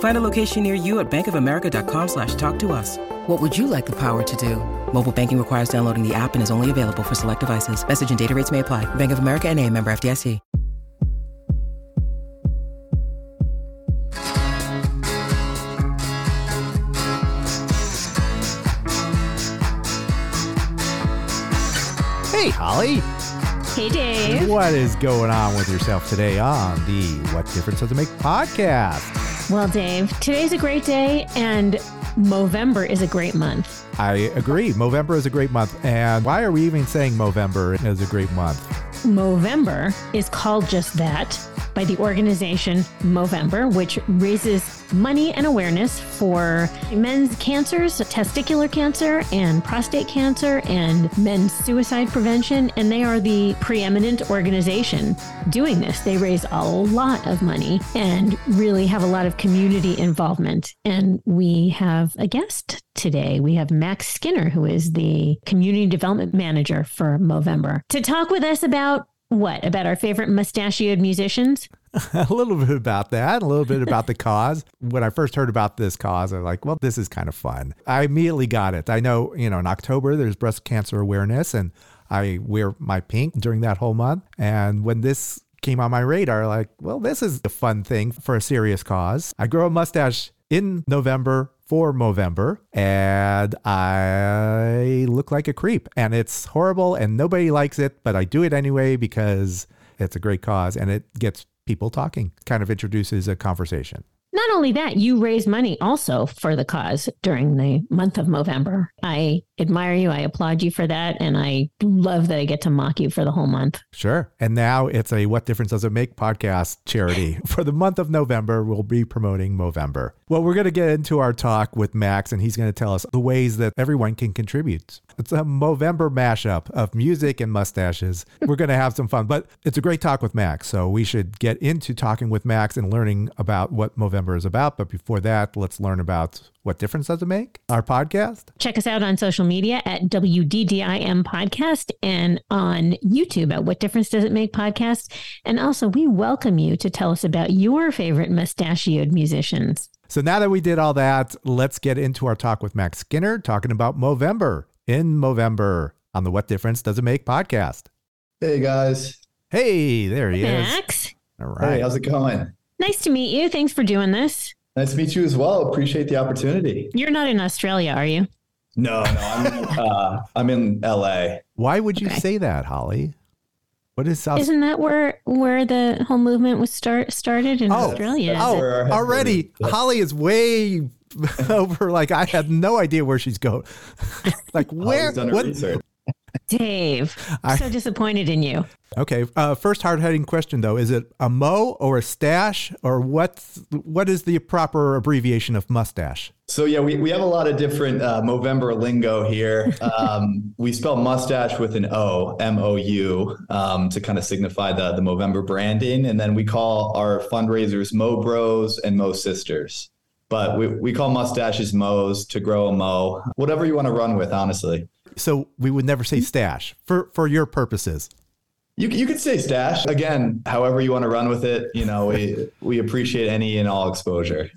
Find a location near you at bankofamerica.com slash talk to us. What would you like the power to do? Mobile banking requires downloading the app and is only available for select devices. Message and data rates may apply. Bank of America and a member FDIC. Hey, Holly. Hey, Dave. What is going on with yourself today on the What Difference Does It Make podcast? Well, Dave, today's a great day, and Movember is a great month. I agree. Movember is a great month. And why are we even saying Movember is a great month? Movember is called just that by the organization Movember, which raises money and awareness for men's cancers, testicular cancer, and prostate cancer, and men's suicide prevention. And they are the preeminent organization doing this. They raise a lot of money and really have a lot of community involvement. And we have a guest today. We have Max Skinner, who is the community development manager for Movember, to talk with us about what? About our favorite mustachioed musicians? a little bit about that, a little bit about the cause. When I first heard about this cause, I was like, well, this is kind of fun. I immediately got it. I know, you know, in October, there's breast cancer awareness, and I wear my pink during that whole month. And when this came on my radar, like, well, this is a fun thing for a serious cause. I grow a mustache in November for Movember and I look like a creep and it's horrible and nobody likes it, but I do it anyway because it's a great cause and it gets people talking, kind of introduces a conversation. Not only that, you raise money also for the cause during the month of Movember. I admire you. I applaud you for that. And I love that I get to mock you for the whole month. Sure. And now it's a What Difference Does It Make podcast charity. for the month of November, we'll be promoting Movember. Well, we're going to get into our talk with Max, and he's going to tell us the ways that everyone can contribute. It's a Movember mashup of music and mustaches. We're going to have some fun, but it's a great talk with Max. So we should get into talking with Max and learning about what Movember is about. But before that, let's learn about what difference does it make? Our podcast? Check us out on social media at WDDIM Podcast and on YouTube at What Difference Does It Make Podcast. And also, we welcome you to tell us about your favorite mustachioed musicians. So now that we did all that, let's get into our talk with Max Skinner talking about Movember in Movember on the What Difference Does It Make podcast. Hey guys. Hey, there he Max. is. Max. All right. Hey, how's it going? Nice to meet you. Thanks for doing this. Nice to meet you as well. Appreciate the opportunity. You're not in Australia, are you? No, no, I'm in, uh, I'm in LA. Why would you Okay. say that, Holly? What is South? Isn't that where where the whole movement was start started in Oh, Australia? oh, already headquarters. Holly is way over. Like I had no idea where she's going. like where? Holly's done What? Research. Dave, I- so disappointed in you. Okay. Uh, first hard hitting question though: Is it a mo or a stash, or what? What is the proper abbreviation of mustache? So yeah, we, we have a lot of different uh, Movember lingo here. Um, we spell mustache with an O, M O U, um, to kind of signify the the Movember branding, and then we call our fundraisers Mo Bros and Mo Sisters. But we, we call mustaches Mo's to grow a Mo, whatever you want to run with, honestly. So we would never say stash for for your purposes. You, you could say stash again, however you want to run with it. You know, we we appreciate any and all exposure.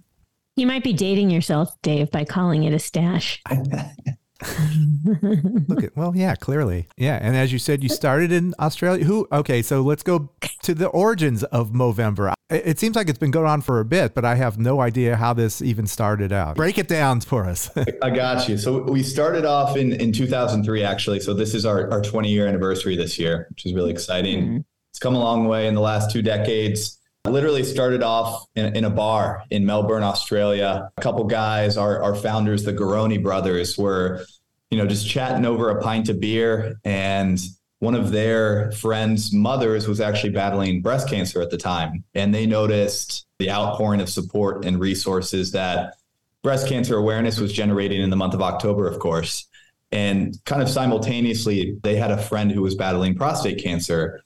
You might be dating yourself, Dave, by calling it a stash. Look at well, yeah, clearly, yeah. And as you said, you started in Australia. Who? Okay, so let's go to the origins of Movember. It it seems like it's been going on for a bit, but I have no idea how this even started out. Break it down for us. I got you. So we started off in, in 2003, actually. So this is our, our 20 year anniversary this year, which is really exciting. Mm-hmm. It's come a long way in the last two decades. I literally started off in, in, a bar in Melbourne, Australia. A couple guys, our, our founders, the Garone brothers, were, you know, just chatting over a pint of beer. And one of their friends' mothers was actually battling breast cancer at the time. And they noticed the outpouring of support and resources that breast cancer awareness was generating in the month of October, of course. And kind of simultaneously, they had a friend who was battling prostate cancer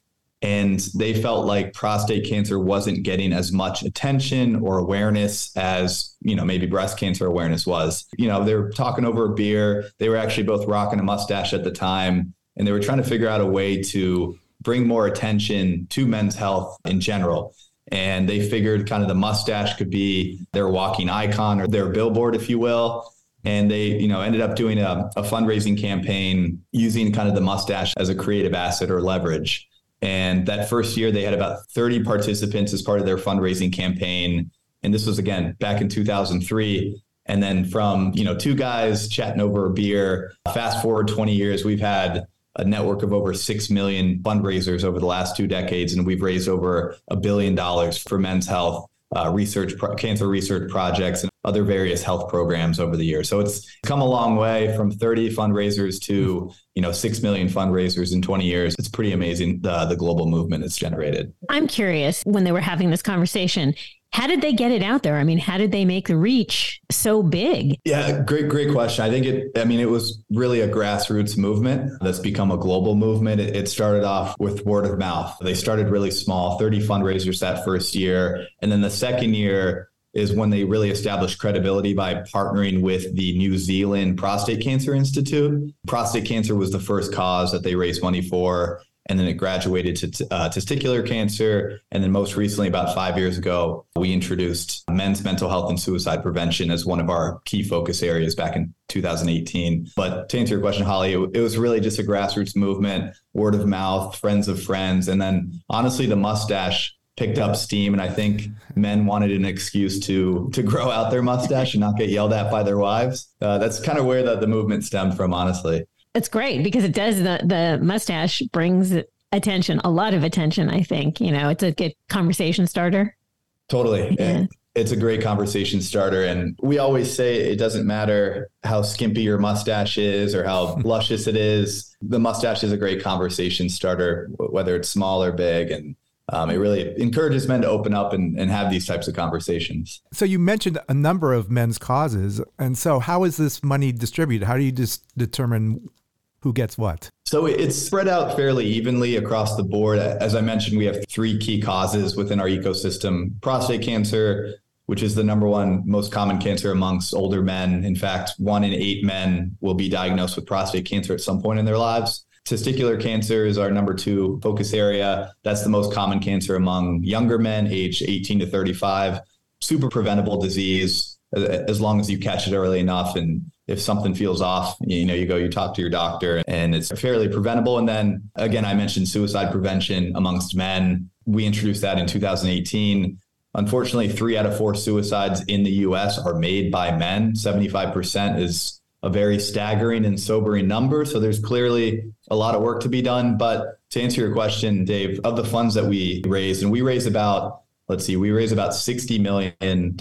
and they felt like prostate cancer wasn't getting as much attention or awareness as you know maybe breast cancer awareness was. You know they were talking over a beer. They were actually both rocking a mustache at the time and they were trying to figure out a way to bring more attention to men's health in general. And they figured kind of the mustache could be their walking icon or their billboard if you will. And they you know ended up doing a, a fundraising campaign using kind of the mustache as a creative asset or leverage and that first year, they had about 30 participants as part of their fundraising campaign. And this was again back in 2003. And then from you know two guys chatting over a beer, fast forward 20 years, we've had a network of over six million fundraisers over the last two decades, and we've raised over a billion dollars for men's health uh, research, pro- cancer research projects, and other various health programs over the years. So it's come a long way from 30 fundraisers to you know 6 million fundraisers in 20 years. It's pretty amazing the, the global movement it's generated. I'm curious when they were having this conversation, how did they get it out there? I mean, how did they make the reach so big? Yeah, great, great question. I think it, I mean, it was really a grassroots movement that's become a global movement. It, it started off with word of mouth. They started really small, 30 fundraisers that first year. And then the second year, is when they really established credibility by partnering with the New Zealand Prostate Cancer Institute. Prostate cancer was the first cause that they raised money for. And then it graduated to uh, testicular cancer. And then most recently, about five years ago, we introduced men's mental health and suicide prevention as one of our key focus areas back in 2018. But to answer your question, Holly, it, it was really just a grassroots movement, word of mouth, friends of friends. And then honestly, the mustache picked up steam and i think men wanted an excuse to to grow out their mustache and not get yelled at by their wives uh, that's kind of where the, the movement stemmed from honestly it's great because it does the the mustache brings attention a lot of attention i think you know it's a good conversation starter totally yeah. it's a great conversation starter and we always say it doesn't matter how skimpy your mustache is or how luscious it is the mustache is a great conversation starter whether it's small or big and um, it really encourages men to open up and, and have these types of conversations. So you mentioned a number of men's causes, and so how is this money distributed? How do you just determine who gets what? So it's spread out fairly evenly across the board. As I mentioned, we have three key causes within our ecosystem: prostate cancer, which is the number one most common cancer amongst older men. In fact, one in eight men will be diagnosed with prostate cancer at some point in their lives. Testicular cancer is our number two focus area. That's the most common cancer among younger men, aged 18 to 35. Super preventable disease as long as you catch it early enough. And if something feels off, you know, you go, you talk to your doctor, and it's fairly preventable. And then again, I mentioned suicide prevention amongst men. We introduced that in 2018. Unfortunately, three out of four suicides in the US are made by men. 75% is a very staggering and sobering number. So there's clearly a lot of work to be done. But to answer your question, Dave, of the funds that we raised, and we raised about let's see, we raise about $60 million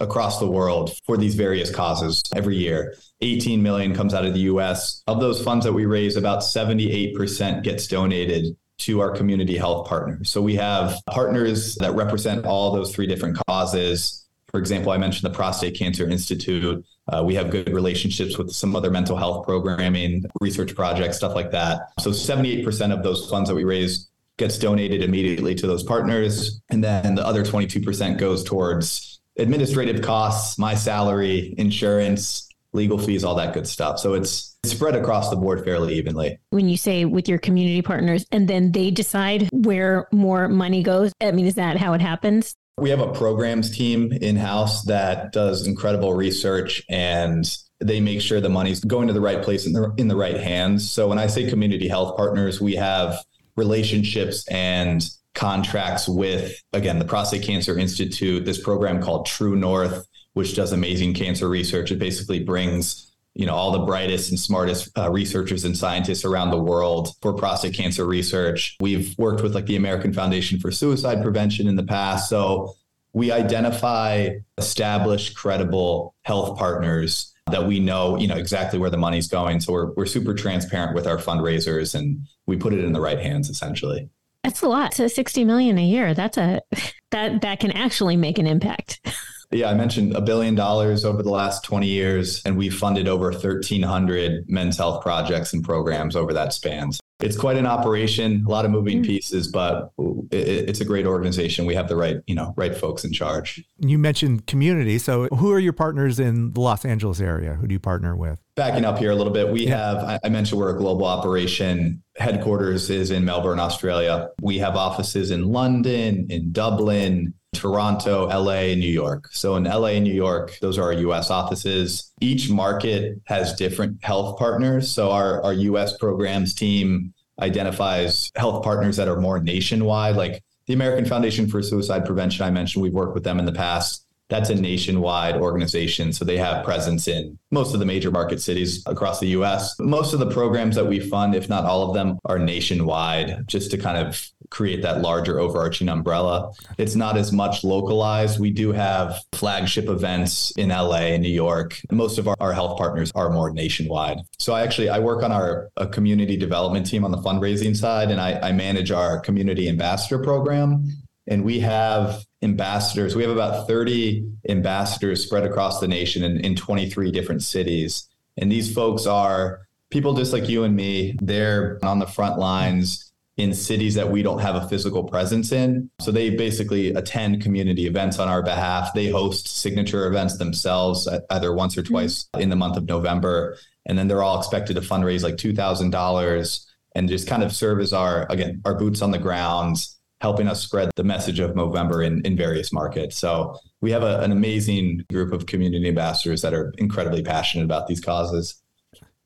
across the world for these various causes every year. 18 million comes out of the US. Of those funds that we raise, about 78% gets donated to our community health partners. So we have partners that represent all those three different causes for example, I mentioned the Prostate Cancer Institute. Uh, we have good relationships with some other mental health programming, research projects, stuff like that. So 78% of those funds that we raise gets donated immediately to those partners. And then the other 22% goes towards administrative costs, my salary, insurance, legal fees, all that good stuff. So it's spread across the board fairly evenly. When you say with your community partners and then they decide where more money goes, I mean, is that how it happens? We have a programs team in house that does incredible research and they make sure the money's going to the right place in the in the right hands. So when I say community health partners, we have relationships and contracts with again the Prostate Cancer Institute, this program called True North, which does amazing cancer research. It basically brings you know all the brightest and smartest uh, researchers and scientists around the world for prostate cancer research. We've worked with like the American Foundation for Suicide Prevention in the past. So we identify established, credible health partners that we know, you know, exactly where the money's going. So we're we're super transparent with our fundraisers and we put it in the right hands essentially. That's a lot. So 60 million a year. That's a that that can actually make an impact. Yeah, I mentioned a billion dollars over the last 20 years, and we funded over 1,300 men's health projects and programs over that span. It's quite an operation, a lot of moving mm. pieces, but it's a great organization. We have the right, you know, right folks in charge. You mentioned community. So, who are your partners in the Los Angeles area? Who do you partner with? Backing up here a little bit, we yeah. have, I mentioned we're a global operation. Headquarters is in Melbourne, Australia. We have offices in London, in Dublin, Toronto, LA, and New York. So in LA and New York, those are our US offices. Each market has different health partners. So our, our US programs team identifies health partners that are more nationwide, like the American Foundation for Suicide Prevention. I mentioned we've worked with them in the past. That's a nationwide organization. So they have presence in most of the major market cities across the US. Most of the programs that we fund, if not all of them, are nationwide, just to kind of create that larger overarching umbrella. It's not as much localized. We do have flagship events in LA and New York. Most of our, our health partners are more nationwide. So I actually I work on our community development team on the fundraising side, and I, I manage our community ambassador program. And we have ambassadors. We have about 30 ambassadors spread across the nation in, in 23 different cities. And these folks are people just like you and me. They're on the front lines in cities that we don't have a physical presence in. So they basically attend community events on our behalf. They host signature events themselves, either once or mm-hmm. twice in the month of November. And then they're all expected to fundraise like $2,000 and just kind of serve as our, again, our boots on the ground, helping us spread the message of Movember in, in various markets. So we have a, an amazing group of community ambassadors that are incredibly passionate about these causes.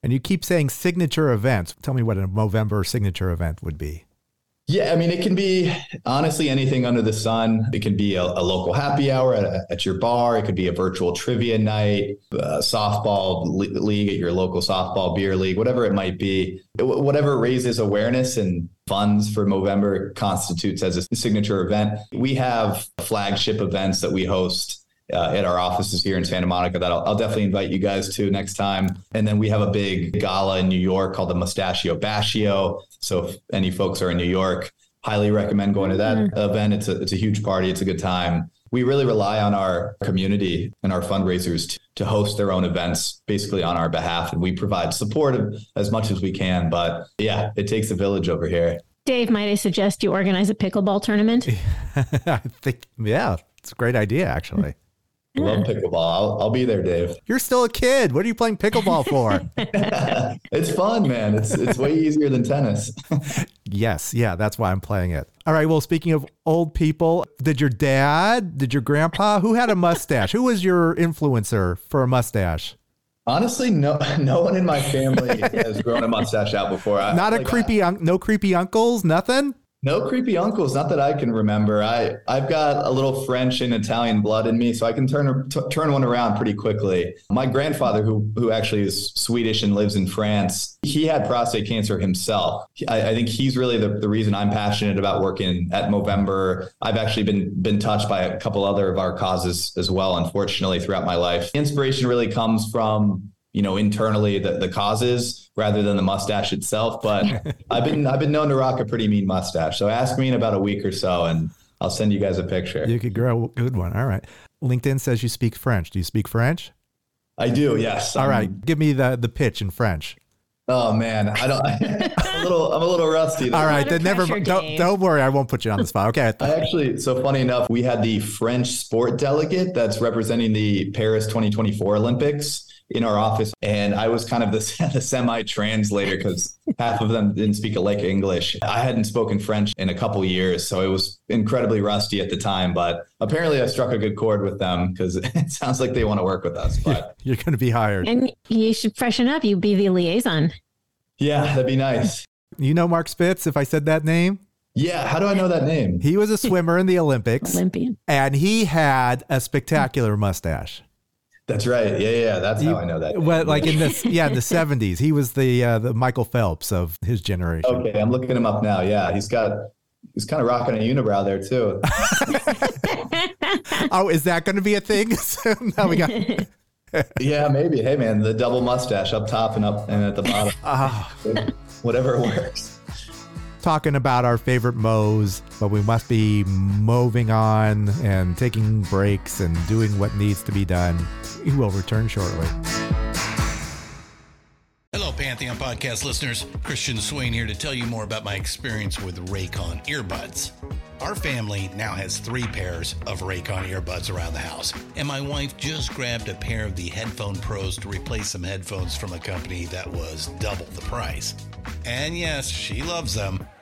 And you keep saying signature events. Tell me what a Movember signature event would be. Yeah, I mean, it can be honestly anything under the sun. It can be a, a local happy hour at, at, your bar. It could be a virtual trivia night, uh, softball league at your local softball beer league, whatever it might be. Whatever raises awareness and funds for Movember constitutes as a signature event. We have flagship events that we host uh, at our offices here in Santa Monica that I'll, I'll, definitely invite you guys to next time. And then we have a big gala in New York called the Mustachio Bashio. So if any folks are in New York, highly recommend going to that mm-hmm. event. It's a it's a huge party. It's a good time. We really rely on our community and our fundraisers to, to host their own events basically on our behalf. And we provide support as much as we can. But yeah, it takes a village over here. Dave, might I suggest you organize a pickleball tournament? I think, yeah, it's a great idea, actually. I love pickleball. I'll, I'll be there, Dave. You're still a kid. What are you playing pickleball for? it's fun, man. It's it's way easier than tennis. yes, yeah, that's why I'm playing it. All right. Well, speaking of old people, did your dad, did your grandpa, who had a mustache? who was your influencer for a mustache? Honestly, no, no one in my family has grown a mustache out before. I, Not a like creepy, I, un- no creepy uncles, nothing. No creepy uncles, not that I can remember. I I've got a little French and Italian blood in me, so I can turn t- turn one around pretty quickly. My grandfather, who who actually is Swedish and lives in France, he had prostate cancer himself. I, I think he's really the, the reason I'm passionate about working at Movember. I've actually been been touched by a couple other of our causes as well, unfortunately, throughout my life. Inspiration really comes from you know internally the, the causes rather than the mustache itself but i've been i've been known to rock a pretty mean mustache so ask me in about a week or so and i'll send you guys a picture you could grow a good one all right linkedin says you speak french do you speak french i do yes All right, give me the the pitch in french Oh man, I don't. I'm a little. I'm a little rusty. All right, then never. Don't, don't worry, I won't put you on the spot. Okay. I actually. So funny enough, we had the French sport delegate that's representing the Paris 2024 Olympics in our office, and I was kind of the, the semi translator because half of them didn't speak a lick of English. I hadn't spoken French in a couple years, so it was incredibly rusty at the time. But apparently, I struck a good chord with them because it sounds like they want to work with us. But you're going to be hired, and you should freshen up. You be the liaison. Yeah, that'd be nice. You know Mark Spitz, if I said that name? Yeah, how do I know that name? He was a swimmer in the Olympics. Olympian. And he had a spectacular mustache. That's right. Yeah, yeah. That's how I know that. Well, like in the yeah, in the seventies, he was the uh, the Michael Phelps of his generation. Okay, I'm looking him up now. Yeah, he's got he's kind of rocking a unibrow there too. oh, is that going to be a thing? now we got. yeah, maybe. Hey, man, the double mustache up top and up and at the bottom. Ah. Whatever works. Talking about our favorite mows, but we must be moving on and taking breaks and doing what needs to be done. We will return shortly. Hello, Pantheon podcast listeners. Christian Swain here to tell you more about my experience with Raycon earbuds. Our family now has three pairs of Raycon earbuds around the house, and my wife just grabbed a pair of the Headphone Pros to replace some headphones from a company that was double the price. And yes, she loves them.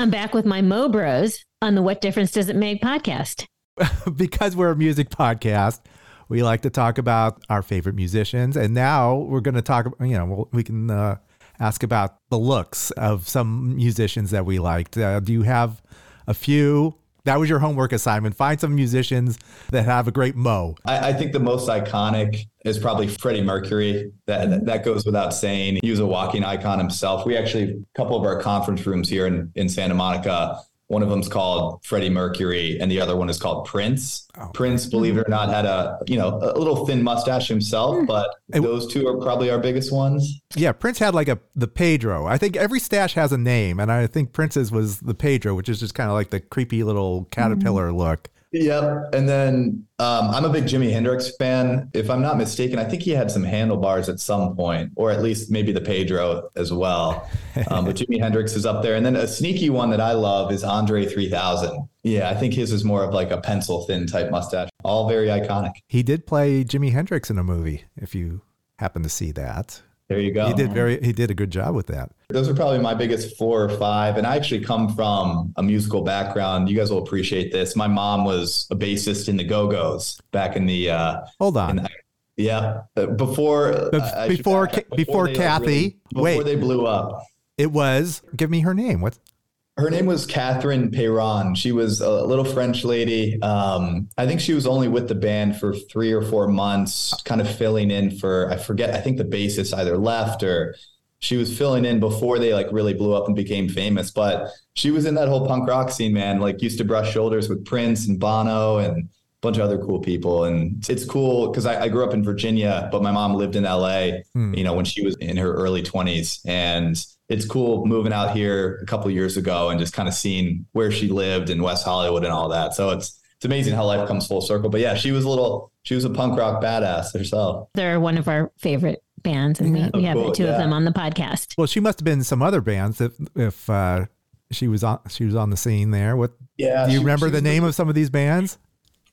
I'm back with my Mo Bros on the What Difference Does It Make podcast. because we're a music podcast, we like to talk about our favorite musicians. And now we're going to talk, you know, we can uh, ask about the looks of some musicians that we liked. Uh, do you have a few? That was your homework assignment. Find some musicians that have a great mo. I, I think the most iconic is probably Freddie Mercury. That that goes without saying. He was a walking icon himself. We actually a couple of our conference rooms here in, in Santa Monica. One of them's called Freddie Mercury, and the other one is called Prince. Oh. Prince, believe it or not, had a you know a little thin mustache himself, hmm. but It- those two are probably our biggest ones. Yeah, Prince had like a the Pedro. I think every stash has a name, and I think Prince's was the Pedro, which is just kind of like the creepy little caterpillar mm. look. Yep. And then um, I'm a big Jimi Hendrix fan. If I'm not mistaken, I think he had some handlebars at some point, or at least maybe the Pedro as well. Um, but Jimi Hendrix is up there. And then a sneaky one that I love is Andre 3000. Yeah, I think his is more of like a pencil thin type mustache. All very iconic. He did play Jimi Hendrix in a movie. If you happen to see that, There you go. he did very he did a good job with that. Those are probably my biggest four or five. And I actually come from a musical background. You guys will appreciate this. My mom was a bassist in the Go Go's back in the uh, Hold on. in Yeah, uh, before should before back up. Before Kathy- really- before wait. they blew up. It was give me her name. What? Her name was Catherine Peyron. She was a little French lady. Um, I think she was only with the band for three or four months, kind of filling in for I forget. I think the bassist either left or she was filling in before they like really blew up and became famous. But she was in that whole punk rock scene, man. Like used to brush shoulders with Prince and Bono and a bunch of other cool people. And it's cool because I, I, grew up in Virginia, but my mom lived in LA, hmm. you know, when she was in her early 20s. And it's cool moving out here a couple years ago and just kind of seeing where she lived in West Hollywood and all that. So it's it's amazing how life comes full circle. But yeah, she was a little she was a punk rock badass herself. They're one of our favorite bands, and we, we have cool, the two yeah. of them on the podcast. Well, she must have been some other bands if if uh, she was on she was on the scene there. What? Yeah. Do you she, remember she the name of some of these bands?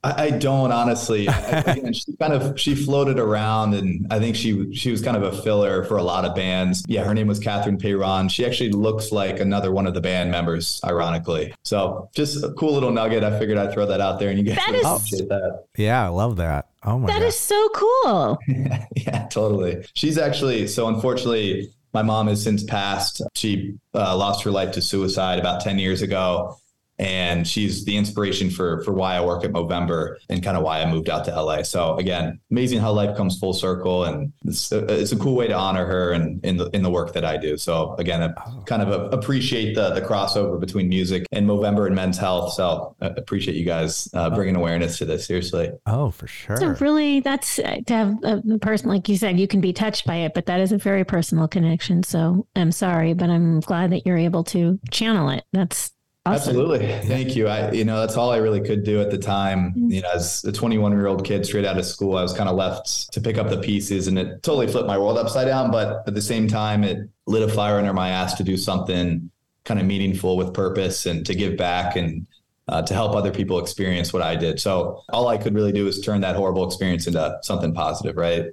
I, I don't honestly. I, she kind of she floated around, and I think she she was kind of a filler for a lot of bands. Yeah, her name was Catherine Peyron. She actually looks like another one of the band members, ironically. So just a cool little nugget. I figured I'd throw that out there, and you guys that is, appreciate that. Yeah, I love that. Oh my! That God. is so cool. yeah, totally. She's actually so unfortunately. My mom has since passed. She uh, lost her life to suicide about 10 years ago and she's the inspiration for for why I work at Movember and kind of why I moved out to LA. So again, amazing how life comes full circle, and it's a, it's a cool way to honor her and in the in the work that I do. So again, I kind of a, appreciate the the crossover between music and Movember and men's health. So I appreciate you guys uh, bringing awareness to this. Seriously. Oh, for sure. So really, that's uh, to have a person like you said, you can be touched by it, but that is a very personal connection. So I'm sorry, but I'm glad that you're able to channel it. That's Awesome. Absolutely. Thank you. I, you know, that's all I really could do at the time. Mm-hmm. You know, as a 21 year old kid straight out of school, I was kind of left to pick up the pieces and it totally flipped my world upside down. But at the same time, it lit a fire under my ass to do something kind of meaningful with purpose and to give back and uh, to help other people experience what I did. So all I could really do is turn that horrible experience into something positive. Right.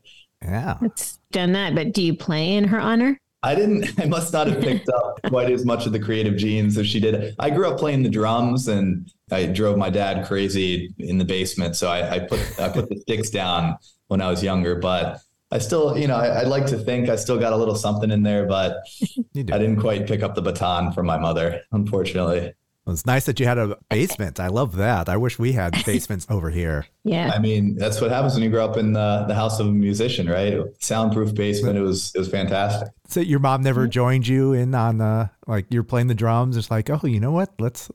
Yeah. It's done that. But do you play in her honor? I didn't, I must not have picked up quite as much of the creative genes as she did. I grew up playing the drums and I drove my dad crazy in the basement. So I, I put, I put the sticks down when I was younger, but I still, you know, I, would like to think I still got a little something in there, but I didn't quite pick up the baton from my mother, unfortunately. Well, it's nice that you had a basement. I love that. I wish we had basements over here. Yeah. I mean, that's what happens when you grow up in the, the house of a musician, right? Soundproof basement. It was it was fantastic. So your mom never joined you in on the like you're playing the drums. It's like, oh, you know what? Let's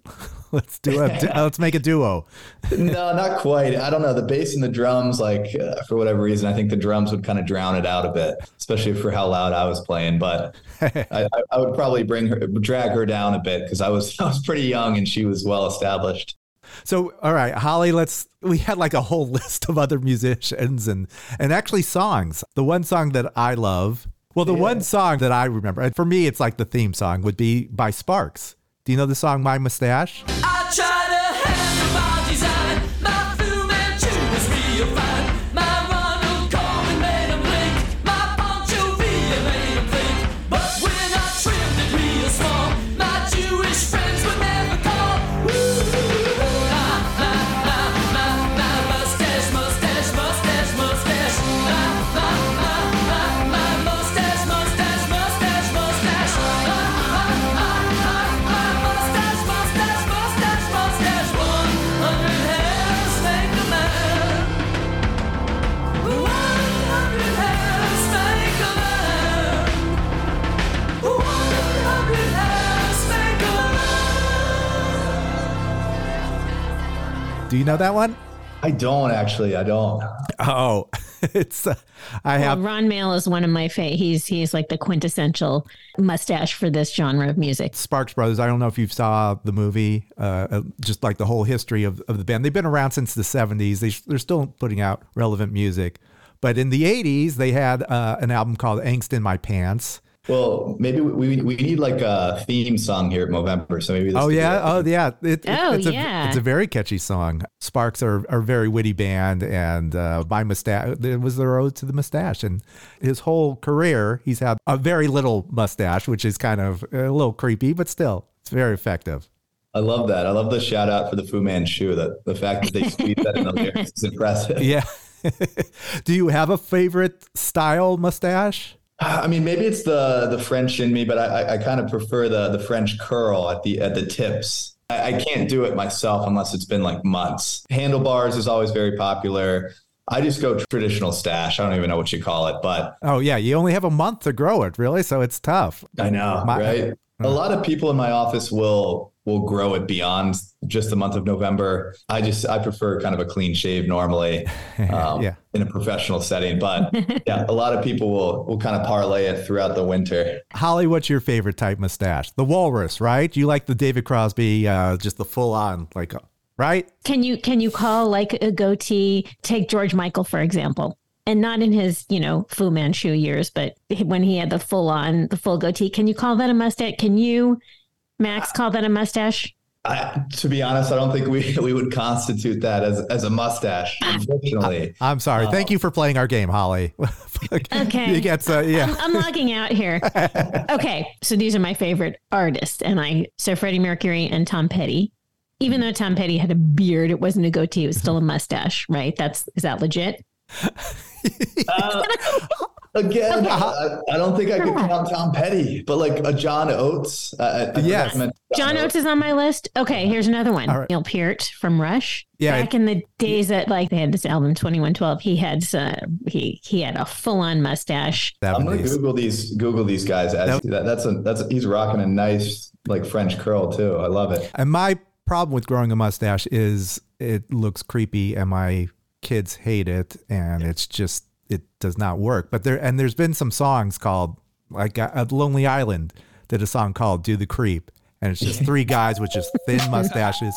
let's do a let's make a duo. no, not quite. I don't know. The bass and the drums, like uh, for whatever reason, I think the drums would kind of drown it out a bit, especially for how loud I was playing. But I, I, would probably bring her, drag her down a bit because I was I was pretty young and she was well established. So, all right, Holly, let's. We had like a whole list of other musicians and and actually songs. The one song that I love well, the yeah. one song that I remember, and for me, it's like the theme song, would be by Sparks. Do you know the song My Mustache? Do you know that one? I don't actually. I don't. Oh, it's uh, I well, have Ron Mael is one of my favorite. He's he's like the quintessential mustache for this genre of music. Sparks Brothers. I don't know if you saw the movie, uh, uh, just like the whole history of, of the band. They've been around since the '70s. They they're still putting out relevant music, but in the '80s they had uh, an album called "Angst in My Pants." Well, maybe we, we need like a theme song here at Movember. So maybe. oh yeah, oh yeah. It, oh it's yeah. A, it's a very catchy song. Sparks are, are a very witty band, and uh, my mustache it was the road to the mustache, and his whole career he's had a very little mustache, which is kind of a little creepy, but still it's very effective. I love that. I love the shout out for the Fu Manchu. That the fact that they squeeze that in the lyrics is impressive. Yeah. Do you have a favorite style mustache? I mean, maybe it's the the French in me, but I, I kind of prefer the the French curl at the at the tips. I, I can't do it myself unless it's been like months. Handlebars is always very popular. I just go traditional stash. I don't even know what you call it, but oh yeah, you only have a month to grow it, really, so it's tough. I know, my, right? Uh, a lot of people in my office will will grow it beyond just the month of November. I just I prefer kind of a clean shave normally, um, yeah. in a professional setting. But yeah, a lot of people will will kind of parlay it throughout the winter. Holly, what's your favorite type mustache? The walrus, right? You like the David Crosby, uh, just the full on like. Right? Can you can you call like a goatee? Take George Michael for example and not in his, you know, Fu Manchu years, but when he had the full on, the full goatee. Can you call that a mustache? Can you Max call that a mustache? I, to be honest, I don't think we we would constitute that as as a mustache. Unfortunately, I, am sorry. Thank you for playing our game, Holly. okay, you get uh, yeah. I'm, I'm logging out here. okay, so these are my favorite artists, and I so Freddie Mercury and Tom Petty. Even though Tom Petty had a beard, it wasn't a goatee; it was still a mustache, right? That's is that legit? uh, Again, I, I, don't think I could count Tom Petty, but like a John Oates. Uh, yes. John, John Oates. Oates is on my list. Okay, here's another one. Right. Neil Peart from Rush. Yeah. Back in the days that like they had this album 2112, he had uh, he he had a full on mustache. I'm gonna Google these Google these guys. As that, that's a that's a, he's rocking a nice like French curl too. I love it. And my problem with growing a mustache is it looks creepy, and my kids hate it, and it's just it does not work. But there and there's been some songs called like uh, Lonely Island did a song called "Do the Creep," and it's just three guys with just thin mustaches.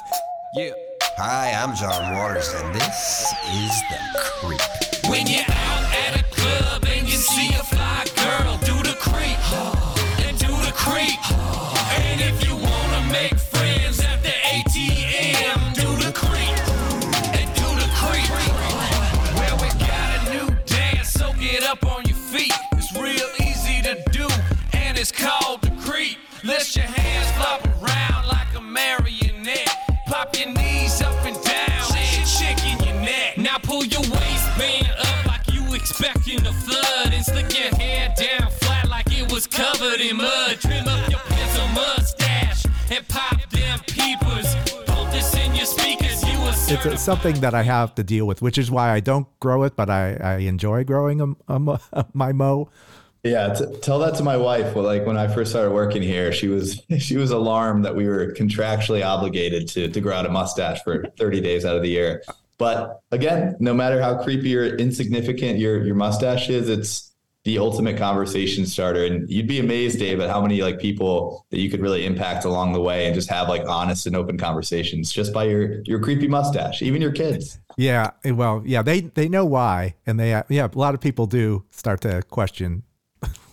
Yeah. Hi, I'm John Waters, and this is the Creep. When you're it's called the creep. Let your hands flop around like a marionette. Pop your knees up and down and chicken your neck. Now pull your waistband up like you expecting a flood, and stick your hair down flat like it was covered in mud. Trim up your pencil mustache and pop them peepers. Pump this in your speakers. It's a, something that I have to deal with, which is why I don't grow it, but I, I enjoy growing a, a, a my mo. Yeah, t- tell that to my wife. Well, like when I first started working here, she was she was alarmed that we were contractually obligated to to grow out a mustache for 30 days out of the year. But again, no matter how creepy or insignificant your your mustache is, it's the ultimate conversation starter. And you'd be amazed, Dave, at how many like people that you could really impact along the way and just have like honest and open conversations just by your your creepy mustache, even your kids. Yeah, well, yeah, they they know why, and they yeah, a lot of people do start to question.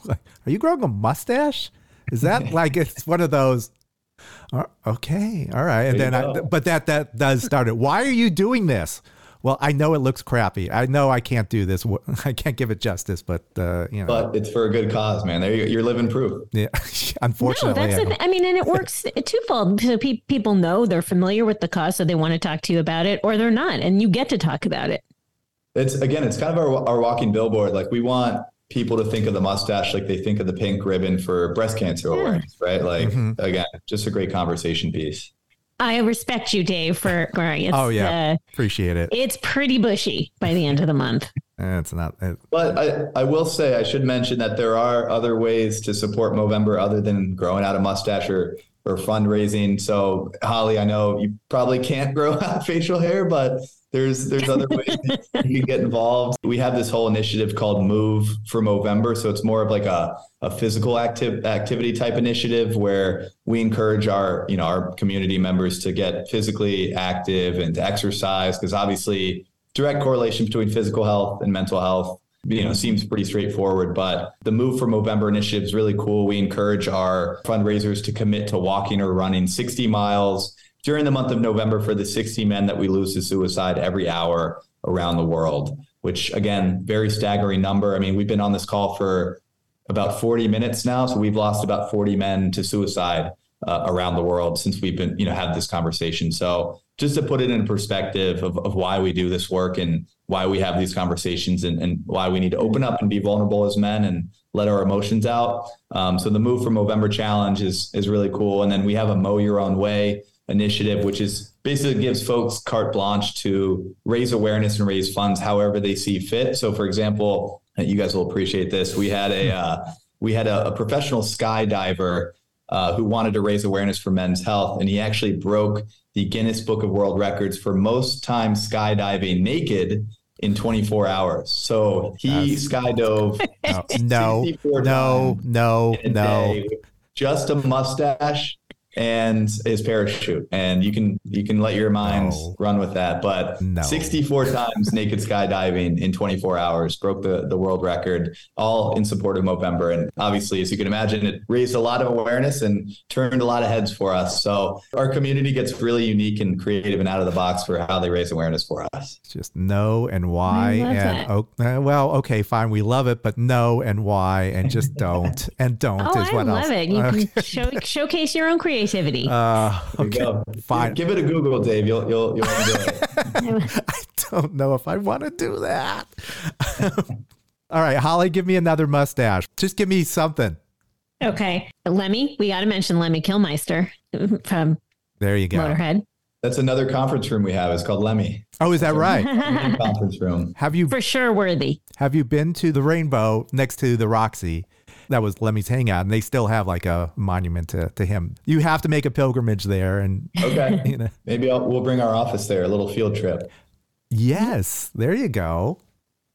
Are you growing a mustache? Is that like it's one of those? Uh, okay, all right, and then I, but that that does start it. Why are you doing this? well, I know it looks crappy. I know I can't do this. I can't give it justice, but uh, you know. But it's for a good cause, man. There you're living proof. Yeah, unfortunately. No, that's. I mean, and it works twofold. So pe- people know they're familiar with the cause, so they want to talk to you about it, or they're not, and you get to talk about it. It's again, it's kind of our, our walking billboard. Like we want people to think of the mustache like they think of the pink ribbon for breast cancer yeah. awareness, right? Like mm-hmm. again, just a great conversation piece. I respect you, Dave, for growing. It's, oh yeah, uh, appreciate it. It's pretty bushy by the end of the month. it's not. It, but I, I will say I should mention that there are other ways to support Movember other than growing out a mustache or or fundraising. So Holly, I know you probably can't grow out facial hair, but there's there's other ways you can get involved. We have this whole initiative called Move for Movember, so it's more of like a, a physical active activity type initiative where we encourage our you know our community members to get physically active and to exercise because obviously direct correlation between physical health and mental health you know seems pretty straightforward. But the move for movember initiative is really cool. We encourage our fundraisers to commit to walking or running 60 miles during the month of November for the 60 men that we lose to suicide every hour around the world, which again, very staggering number. I mean, we've been on this call for about 40 minutes now, so we've lost about 40 men to suicide uh, around the world since we've been, you know, had this conversation. So just to put it in perspective of, of why we do this work and why we have these conversations and, and why we need to open up and be vulnerable as men and let our emotions out. Um, so the move for Movember Challenge is is really cool. And then we have a mow your own way initiative, which is basically gives folks carte blanche to raise awareness and raise funds however they see fit. So, for example, you guys will appreciate this. We had a uh, we had a, a professional skydiver uh, who wanted to raise awareness for men's health, and he actually broke the Guinness Book of World Records for most time skydiving naked in 24 hours. So he skydove No, 64 no, no, no. just a mustache and his parachute and you can you can let your minds No. run with that but No. 64 times naked skydiving in 24 hours broke the the world record all in support of Movember and obviously as you can imagine it raised a lot of awareness and turned a lot of heads for us so our community gets really unique and creative and out of the box for how they raise awareness for us Just no and why and oh, uh, well, okay, fine, we love it, but no and why and just don't and don't Oh, is I what love else. it. You Okay. can show, showcase your own creativity. Uh, okay, fine. give it a google dave you'll you'll, you'll enjoy it I don't know if I want to do that. All right, Holly, give me another mustache. Just give me something. okay. Lemmy, we got to mention Lemmy Kilmister from There you go. Motorhead. that's another conference room we have it's called lemmy Oh, is that right? conference room Have you For sure worthy. have you been to the Rainbow next to the Roxy? That was Lemmy's hangout, and they still have like a monument to, to him. You have to make a pilgrimage there, and okay you know, maybe I'll, we'll bring our office there a little field trip yes, there you go.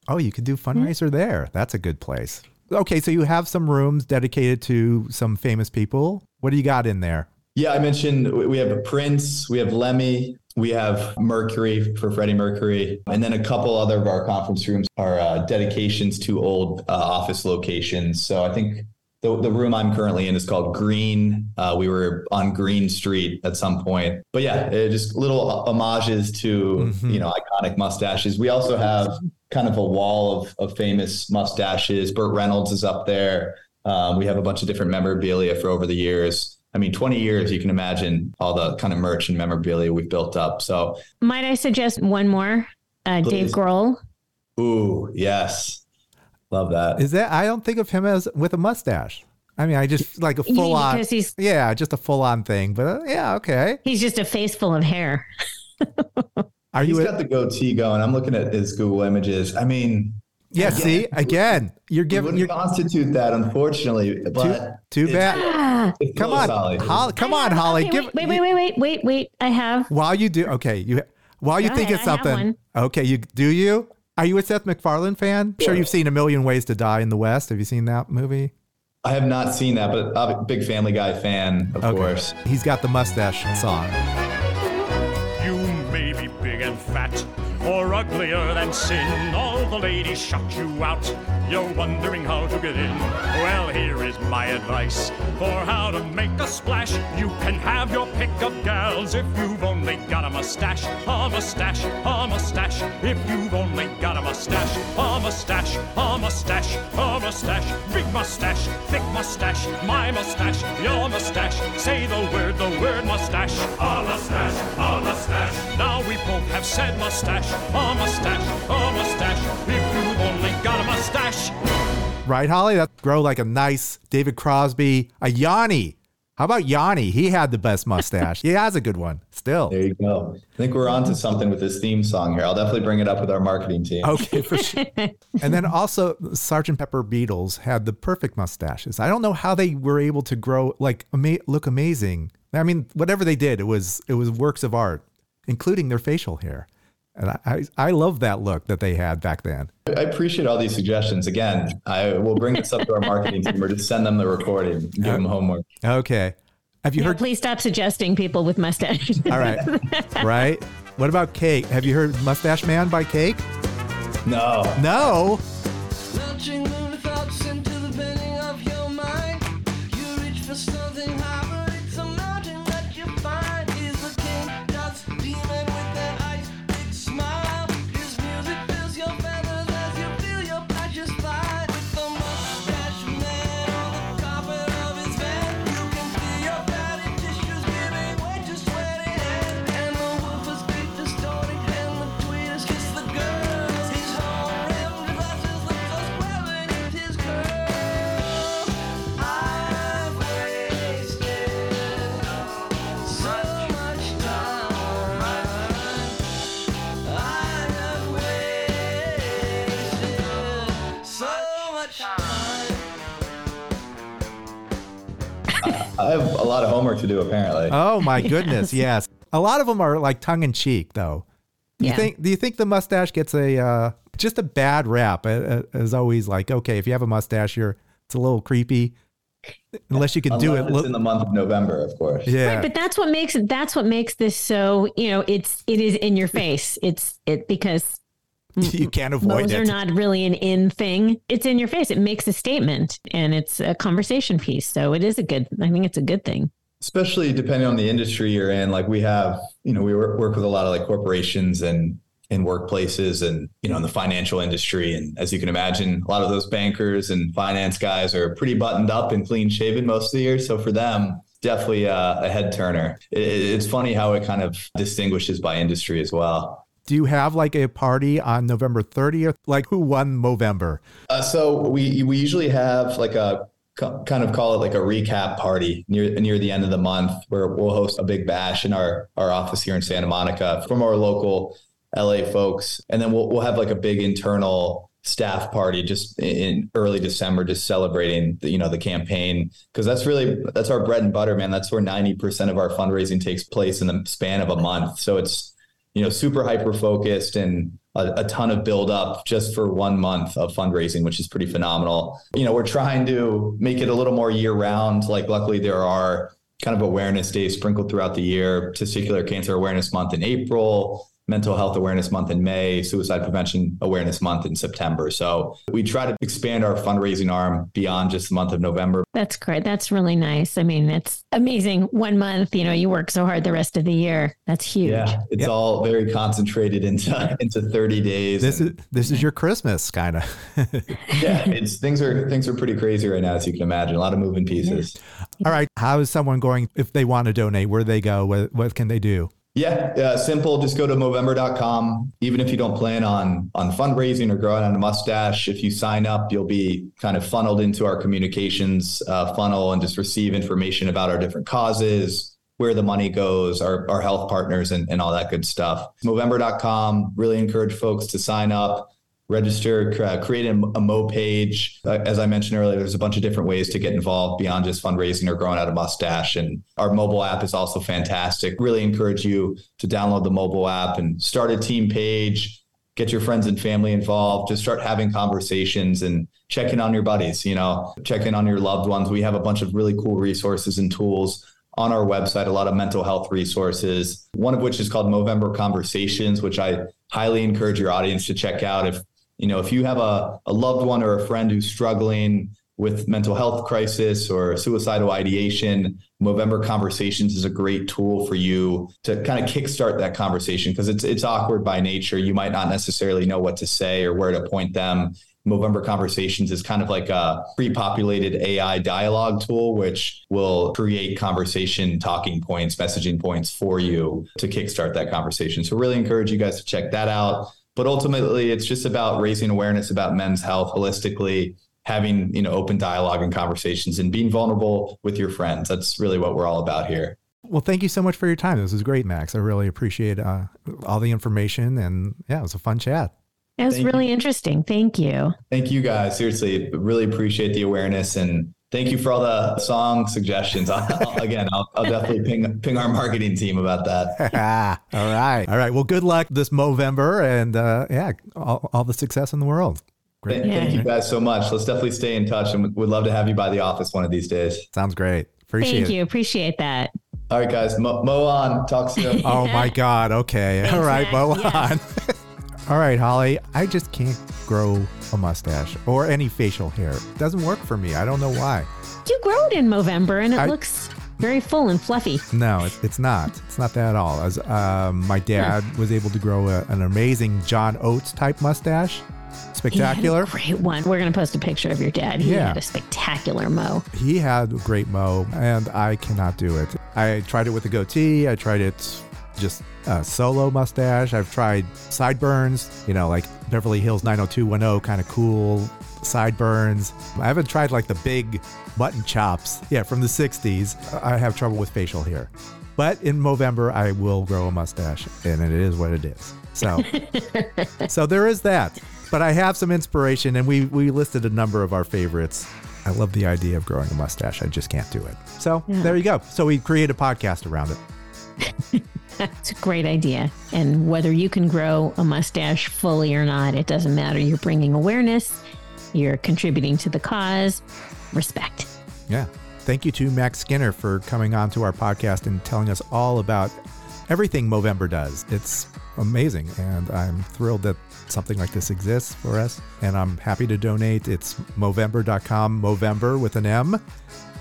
Oh, you could do hmm. fundraiser there. That's a good place. Okay, so you have some rooms dedicated to some famous people. What do you got in there? Yeah, I mentioned we we have a Prince, we have Lemmy, we have Mercury for Freddie Mercury, and then a couple other of our conference rooms are uh, dedications to old uh, office locations. So I think the, the room I'm currently in is called Green. Uh, we were on Green Street at some point, but yeah, it just little homages to you know iconic mustaches. We also have kind of a wall of, of famous mustaches. Burt Reynolds is up there. Um, we have a bunch of different memorabilia for over the years. I mean, 20 years, you can imagine all the kind of merch and memorabilia we've built up. So, Might I suggest one more? Uh, Dave Grohl. ooh, yes. Love that. Is that I don't think of him as with a mustache. I mean, I just like a You mean full on. he's- yeah, just a full on thing. But uh, yeah, okay. He's just a face full of hair. Are He's you? a- got the goatee going. I'm looking at his Google images. I mean, yeah. See, again, you're giving. wouldn't You're constitute that, unfortunately. too, But too it's- bad. Ah, it's Come on, Holly. Holly. Come on, Holly. okay, Give. wait, wait, wait, wait, wait, wait. I have. While you do, okay, you. While you Go think ahead, it's I something, okay, you do you? Are you a Seth MacFarlane fan? Sure, Sure. you've seen A Million Ways to Die in the West. Have you seen that movie? I have not seen that, but I'm a big Family Guy fan, of Okay. course. He's got the mustache song. You may be big and fat, or uglier than sin. All the ladies shut you out. You're wondering how to get in. Well, here is my advice for how to make a splash. You can have your pick of gals if you've only got a mustache, a mustache, a mustache. If you've only got a mustache, a mustache, a mustache, a mustache. Big mustache, thick mustache, my mustache, your mustache. Say the word, the word mustache. A mustache, a mustache. Now we both have said mustache, a mustache, a mustache. Mustache. Right, Holly? That grow like a nice David Crosby, a Yanni. How about Yanni? He had the best mustache. he has a good one still. There you go. I think we're on to something with this theme song here. I'll definitely bring it up with our marketing team. Okay, for sure. and then also, Sergeant Pepper Beatles had the perfect mustaches. I don't know how they were able to grow like ama- look amazing. I mean, whatever they did, it was it was works of art, including their facial hair. And I, I, I love that look that they had back then. I appreciate all these suggestions. Again, I will bring this up to our marketing team or just send them the recording and give them homework. Okay. Have you Yeah, heard? please stop suggesting people with mustaches. All right. right. What about Cake? Have you heard Mustache Man by Cake? No. No. I have a lot of homework to do apparently. Oh my goodness, yes. A lot of them are like tongue in cheek, though. Do you think? Do you think the mustache gets a uh, just a bad rap? It, it is always like, okay, if you have a mustache, you're it's a little creepy, unless you can do it. It's in the month of November, of course. yeah, Right, but that's what makes that's what makes this so you know it's it is in your face. It's it because you can't avoid mows are not really an in thing. It's in your face. It makes a statement and it's a conversation piece. So it is a good. I think it's a good thing. especially depending on the industry you're in like we have you know we work, work with a lot of like corporations and in workplaces and you know in the financial industry and as you can imagine a lot of those bankers and finance guys are pretty buttoned up and clean shaven most of the year so for them definitely a, a head turner it, it's funny how it kind of distinguishes by industry as well Do you have like a party on November 30th? Like who won Movember? Uh, so we we usually have like a kind of call it like a recap party near near the end of the month where we'll host a big bash in our our office here in Santa Monica from our local LA folks, and then we'll we'll have like a big internal staff party just in- early December, just celebrating the, you know the campaign because that's really that's our bread and butter, man. That's where ninety percent of our fundraising takes place in the span of a month. So it's you know, super hyper focused and a, a ton of build up just for one month of fundraising, which is pretty phenomenal. You know, we're trying to make it a little more year round. Like, luckily, there are kind of awareness days sprinkled throughout the year, Testicular Cancer Awareness Month in April, Mental Health Awareness Month in May, Suicide Prevention Awareness Month in September. So we try to expand our fundraising arm beyond just the month of November. That's great. That's really nice. I mean, it's amazing. One month, you know, you work so hard the rest of the year. That's huge. Yeah, it's all very concentrated into into 30 days. This and- is this is your Christmas kind of. yeah, it's things are things are pretty crazy right now, as you can imagine. A lot of moving pieces. All right, how is someone going if they want to donate? Where do they go? What, what can they do? Yeah, uh, simple. Just go to Movember.com. Even if you don't plan on on fundraising or growing on a mustache, if you sign up, you'll be kind of funneled into our communications uh, funnel and just receive information about our different causes, where the money goes, our, our health partners, and, and all that good stuff. Movember.com. Really encourage folks to sign up. Register, create a, a Mo page. Uh, as I mentioned earlier, there's a bunch of different ways to get involved beyond just fundraising or growing out a mustache. And our mobile app is also fantastic. Really encourage you to download the mobile app and start a team page. Get your friends and family involved. Just start having conversations and check in on your buddies. You know, check in on your loved ones. We have a bunch of really cool resources and tools on our website, a lot of mental health resources, one of which is called Movember Conversations, which I highly encourage your audience to check out. If you know, if you have a, a loved one or a friend who's struggling with mental health crisis or suicidal ideation, Movember Conversations is a great tool for you to kind of kickstart that conversation because it's it's awkward by nature. You might not necessarily know what to say or where to point them. Movember Conversations is kind of like a pre-populated AI dialogue tool, which will create conversation talking points, messaging points for you to kickstart that conversation. So really encourage you guys to check that out. But ultimately, it's just about raising awareness about men's health holistically, having you know open dialogue and conversations, and being vulnerable with your friends. That's really what we're all about here. Well, thank you so much for your time. This was great, Max. I really appreciate uh, all the information, and yeah, it was a fun chat. It was Thank really interesting. Thank you. Thank you guys. Seriously, really appreciate the awareness and thank you for all the song suggestions. I'll, again, I'll, I'll definitely ping ping our marketing team about that. all right, all right. Well, good luck this Movember, and uh, yeah, all, all the success in the world. Great. Thank, thank you guys so much. Let's definitely stay in touch and we'd love to have you by the office one of these days. Sounds great. Appreciate Thank it. you. Appreciate that. All right, guys. Mo, Mo on. Talk soon. Oh my God. Okay. Thanks, all right, Max. Mo Yes. on. all right, Holly. I just can't grow a mustache or any facial hair. It doesn't work for me. I don't know why. You grow it in November and it I- looks very full and fluffy. No, it, it's not. It's not that at all. As um, my dad was able to grow a, an amazing John Oates type mustache, He had a spectacular. great one. We're going to post a picture of your dad. He Yeah. had a spectacular mo. He had a great mo, and I cannot do it. I tried it with a goatee. I tried it just a solo mustache. I've tried sideburns, you know, like Beverly Hills 90210 kind of cool sideburns. I haven't tried like the big mutton chops. Yeah, from the 60s. I have trouble with facial hair. But in November, I will grow a mustache, and it is what it is. So, so there is that. But I have some inspiration, and we we listed a number of our favorites I love the idea of growing a mustache. I just can't do it. So Yeah. there you go. So we create a podcast around it. It's a great idea. And whether you can grow a mustache fully or not, it doesn't matter. You're bringing awareness, you're contributing to the cause. Respect. Yeah. Thank you to Max Skinner for coming on to our podcast and telling us all about everything Movember does. It's amazing. And I'm thrilled that something like this exists for us. And I'm happy to donate. It's Movember.com, Movember with an M.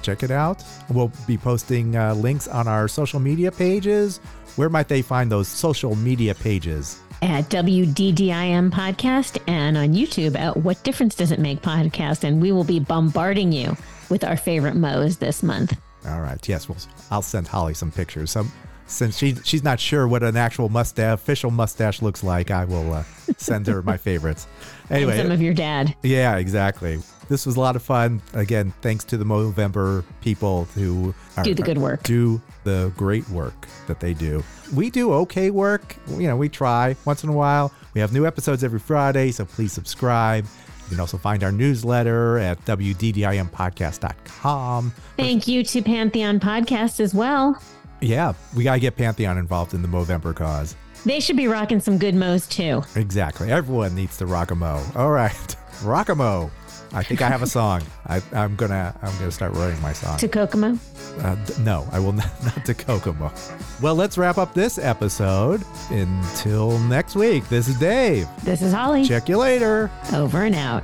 Check it out. We'll be posting uh, links on our social media pages. Where might they find those social media pages? At WDDIM Podcast and on YouTube at What Difference Does It Make Podcast. And we will be bombarding you with our favorite mows this month. All right. Yes. Well, I'll send Holly some pictures. Some since she she's not sure what an actual mustache, official mustache looks like, I will uh, send her my favorites. Anyway, And some of your dad. yeah, exactly. This was a lot of fun. Again, thanks to the Movember people who are, Do the good work. do the great work that they do. We do okay work. You know, we try once in a while. We have new episodes every Friday, so please subscribe. You can also find our newsletter at wddimpodcast.com. Thank you to Pantheon Podcast as well. Yeah, we got to get Pantheon involved in the Movember cause. They should be rocking some good mows too. Exactly. Everyone needs to rock a mo. All right. Rock a mo. I think I have a song. I, I'm gonna I'm gonna start writing my song. To Kokomo. Uh, d- no, I will not, not to Kokomo. Well, let's wrap up this episode. Until next week, this is Dave. This is Holly. Check you later. Over and out.